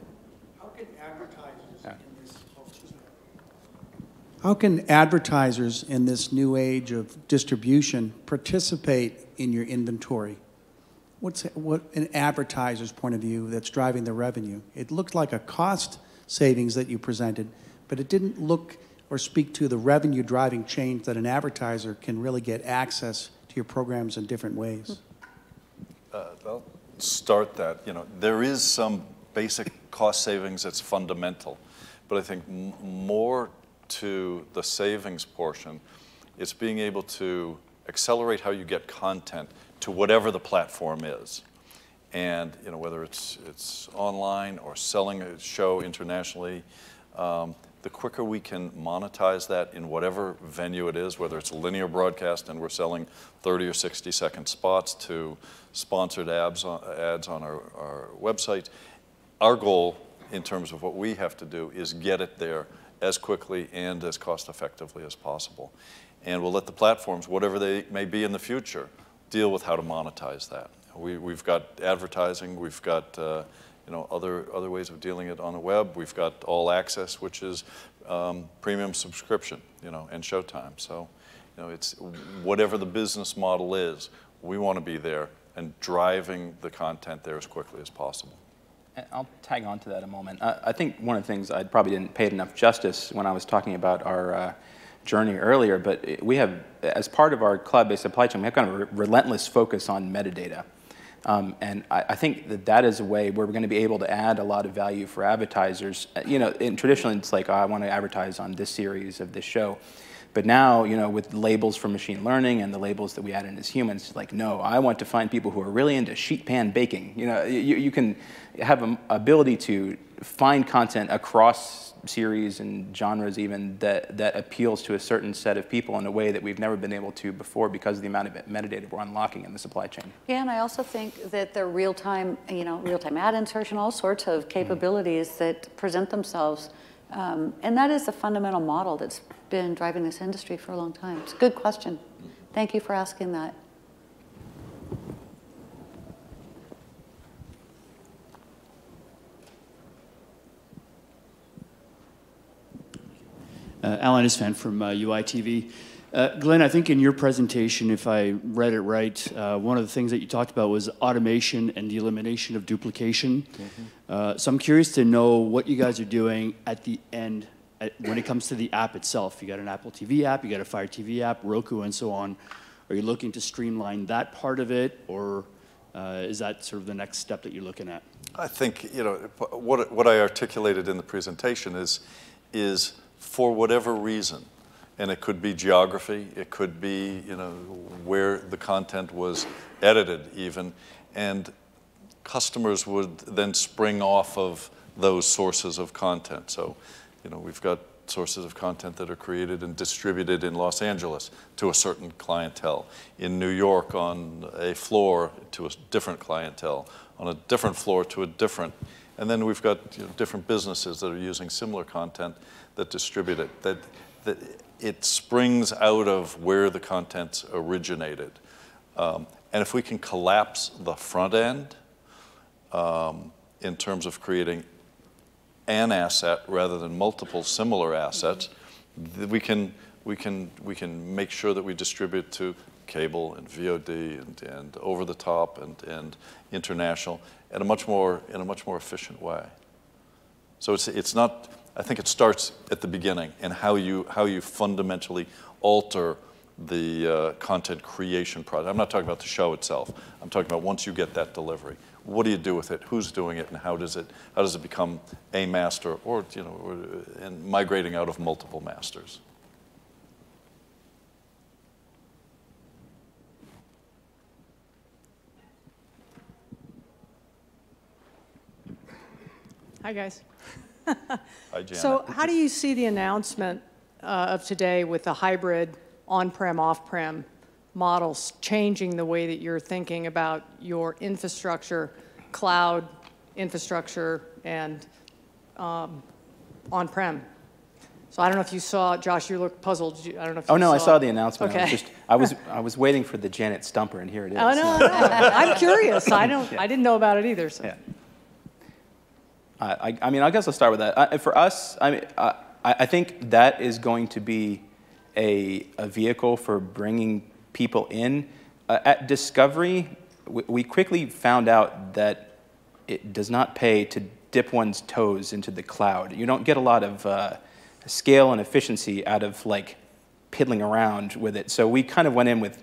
How can advertisers in this, how can advertisers in this new age of distribution participate in your inventory? what's, what an advertiser's point of view that's driving the revenue? It looked like a cost savings that you presented, but it didn't look or speak to the revenue driving change that an advertiser can really get access to your programs in different ways. Uh, I'll start that. You know, there is some basic cost savings that's fundamental, but I think more to the savings portion, it's being able to accelerate how you get content to whatever the platform is. And you know, whether it's, it's online or selling a show internationally, um, the quicker we can monetize that in whatever venue it is, whether it's linear broadcast and we're selling 30 or 60 second spots to sponsored ads on, ads on our, our website, our goal in terms of what we have to do is get it there as quickly and as cost effectively as possible. And we'll let the platforms, whatever they may be in the future, deal with how to monetize that. We, we've got advertising, we've got uh, you know, other, other ways of dealing it on the web. We've got All Access, which is um, premium subscription, you know, and Showtime. So, you know, it's whatever the business model is, we want to be there and driving the content there as quickly as possible. I'll tag on to that a moment. I, I think one of the things I probably didn't pay it enough justice when I was talking about our uh, journey earlier, but we have, as part of our cloud-based supply chain, we have kind of a relentless focus on metadata. Um, and I, I, think that that is a way where we're going to be able to add a lot of value for advertisers. Uh, you know, in, traditionally it's like, oh, I want to advertise on this series of this show. But now, you know, with labels from machine learning and the labels that we add in as humans, like, no, I want to find people who are really into sheet pan baking. You know, you, you can have an ability to find content across series and genres even that, that appeals to a certain set of people in a way that we've never been able to before because of the amount of metadata we're unlocking in the supply chain. Yeah, and I also think that the real-time, you know, real-time ad insertion, all sorts of capabilities mm. that present themselves um, and that is the fundamental model that's been driving this industry for a long time. It's a good question. Thank you for asking that. Uh, Alan Isfan from uh, UITV. Uh, Glenn, I think in your presentation, if I read it right, uh, one of the things that you talked about was automation and the elimination of duplication. Mm-hmm. Uh, so I'm curious to know what you guys are doing at the end at, when it comes to the app itself. You got an Apple TV app, you got a Fire TV app, Roku, and so on. Are you looking to streamline that part of it, or uh, is that sort of the next step that you're looking at? I think you know what what I articulated in the presentation is is for whatever reason and it could be geography, it could be you know where the content was edited even, and customers would then spring off of those sources of content. So, you know, we've got sources of content that are created and distributed in Los Angeles to a certain clientele, in New York on a floor to a different clientele, on a different floor to a different. And then we've got you know, different businesses that are using similar content that distribute it. That, that it springs out of where the contents originated. Um, and if we can collapse the front end um, in terms of creating an asset rather than multiple similar assets, we can, we can, we can make sure that we distribute to cable and VOD and, and over the top and, and international in a much more, in a much more efficient way. So it's, it's not, I think it starts at the beginning and how you, how you fundamentally alter the uh, content creation process. I'm not talking about the show itself. I'm talking about once you get that delivery. What do you do with it? Who's doing it? And how does it, how does it become a master or, you know, or, and migrating out of multiple masters? Hi, guys. Hi, [LAUGHS] Janet. So how do you see the announcement uh, of today with the hybrid on-prem, off-prem models changing the way that you're thinking about your infrastructure, cloud infrastructure, and um, on-prem? So I don't know if you saw, Josh, you look puzzled. I don't know if Oh, no, saw. I saw the announcement. I was Okay. just, I was, [LAUGHS] I was waiting for the Janet Stumper, and here it is. Oh, no, no, I'm curious. I don't, [LAUGHS] I didn't know about it either, so. Yeah. I, I mean, I guess I'll start with that. Uh, for us, I, mean, I, I think that is going to be a, a vehicle for bringing people in. Uh, at Discovery, we, we quickly found out that it does not pay to dip one's toes into the cloud. You don't get a lot of uh, scale and efficiency out of like piddling around with it. So we kind of went in with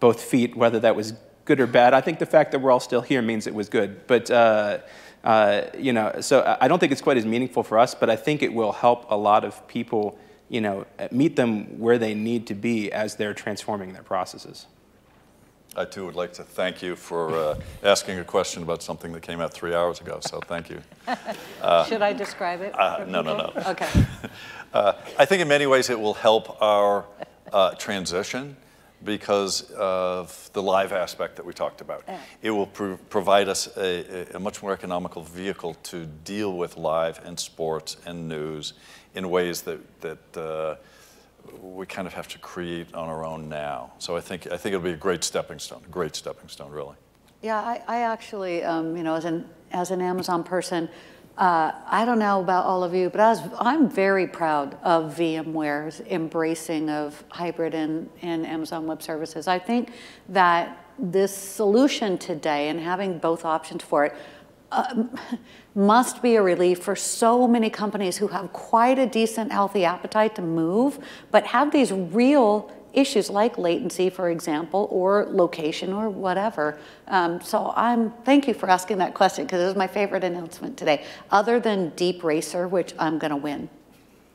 both feet, whether that was good or bad. I think the fact that we're all still here means it was good. But uh, uh, you know, so I don't think it's quite as meaningful for us, but I think it will help a lot of people, you know, meet them where they need to be as they're transforming their processes. I too would like to thank you for uh, asking a question about something that came out three hours ago, so thank you. Uh, [LAUGHS] Should I describe it? Uh, no, no, no. Okay. [LAUGHS] Uh, I think in many ways it will help our uh, transition because of the live aspect that we talked about. Yeah. It will pro provide us a, a, much more economical vehicle to deal with live and sports and news in ways that, that uh, we kind of have to create on our own now. So I think, I think it'll be a great stepping stone, a great stepping stone, really. Yeah, I, I actually, um, you know, as an, as an Amazon person, uh, I don't know about all of you, but I was, I'm very proud of VMware's embracing of hybrid and, and Amazon Web Services. I think that this solution today and having both options for it uh, [LAUGHS] must be a relief for so many companies who have quite a decent healthy appetite to move, but have these real issues like latency, for example, or location or whatever. Um, so I'm, thank you for asking that question because it was my favorite announcement today, other than DeepRacer, which I'm going to win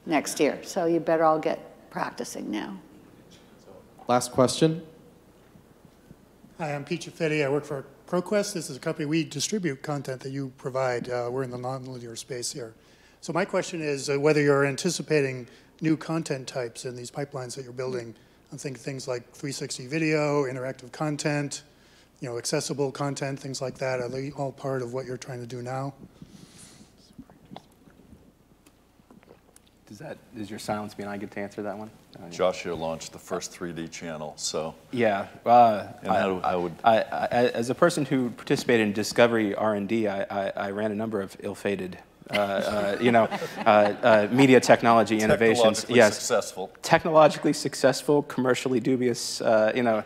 next year. So you better all get practicing now. Last question. Hi, I'm Pete Fitti. I work for ProQuest. This is a company, we distribute content that you provide. Uh, we're in the nonlinear space here. So my question is uh, whether you're anticipating new content types in these pipelines that you're building I think things like 360 video, interactive content, you know, accessible content, things like that. Are they all part of what you're trying to do now? Does that, does your silence mean I get to answer that one? Uh, Josh here launched the first 3D channel, so. Yeah. Uh, and I, how, how would... I, I, as a person who participated in discovery R&D, I, I, ran a number of ill-fated uh, uh, you know, uh, uh, media technology innovations. Technologically yes. successful. Technologically successful, commercially dubious, uh, you know,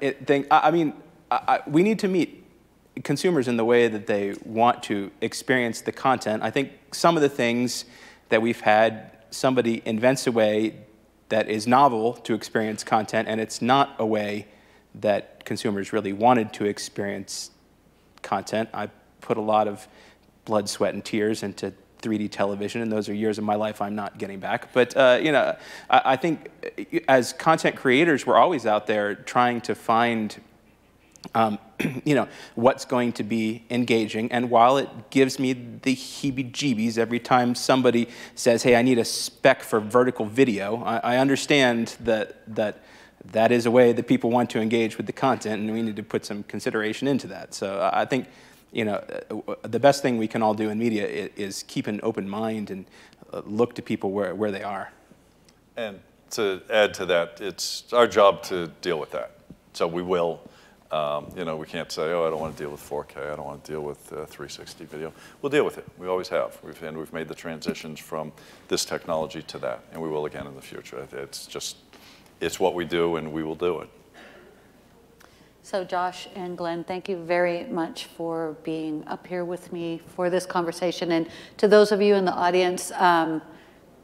it, thing. I, I mean, I, we need to meet consumers in the way that they want to experience the content. I think some of the things that we've had, somebody invents a way that is novel to experience content, and it's not a way that consumers really wanted to experience content. I put a lot of blood, sweat, and tears into 3D television, and those are years of my life I'm not getting back. But uh, you know, I, I, think uh, as content creators, we're always out there trying to find, um, [CLEARS THROAT] you know, what's going to be engaging. And while it gives me the heebie-jeebies every time somebody says, "Hey, I need a spec for vertical video," I, I understand that that that is a way that people want to engage with the content, and we need to put some consideration into that. So I think you know, the best thing we can all do in media is keep an open mind and uh, look to people where, where they are. And to add to that, it's our job to deal with that. So we will. Um, you know, we can't say, oh, I don't want to deal with 4K, I don't want to deal with uh, 360 video. We'll deal with it. We always have. We've, and we've made the transitions from this technology to that, and we will again in the future. It's just, it's what we do, and we will do it. So Josh and Glenn, thank you very much for being up here with me for this conversation. And to those of you in the audience, um,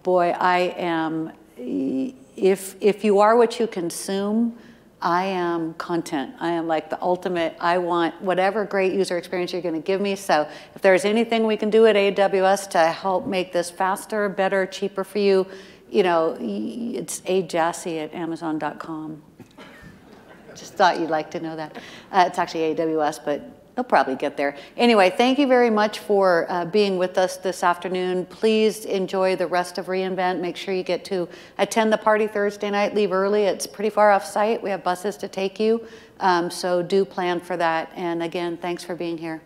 boy, I am, if, if you are what you consume, I am content. I am like the ultimate, I want whatever great user experience you're gonna give me. So if there's anything we can do at AWS to help make this faster, better, cheaper for you, you know, it's ajassy at amazon.com. Just thought you'd like to know that. Uh, it's actually AWS, but they'll probably get there. Anyway, thank you very much for uh, being with us this afternoon. Please enjoy the rest of reInvent. Make sure you get to attend the party Thursday night. Leave early. It's pretty far off site. We have buses to take you. Um, so do plan for that. And again, thanks for being here.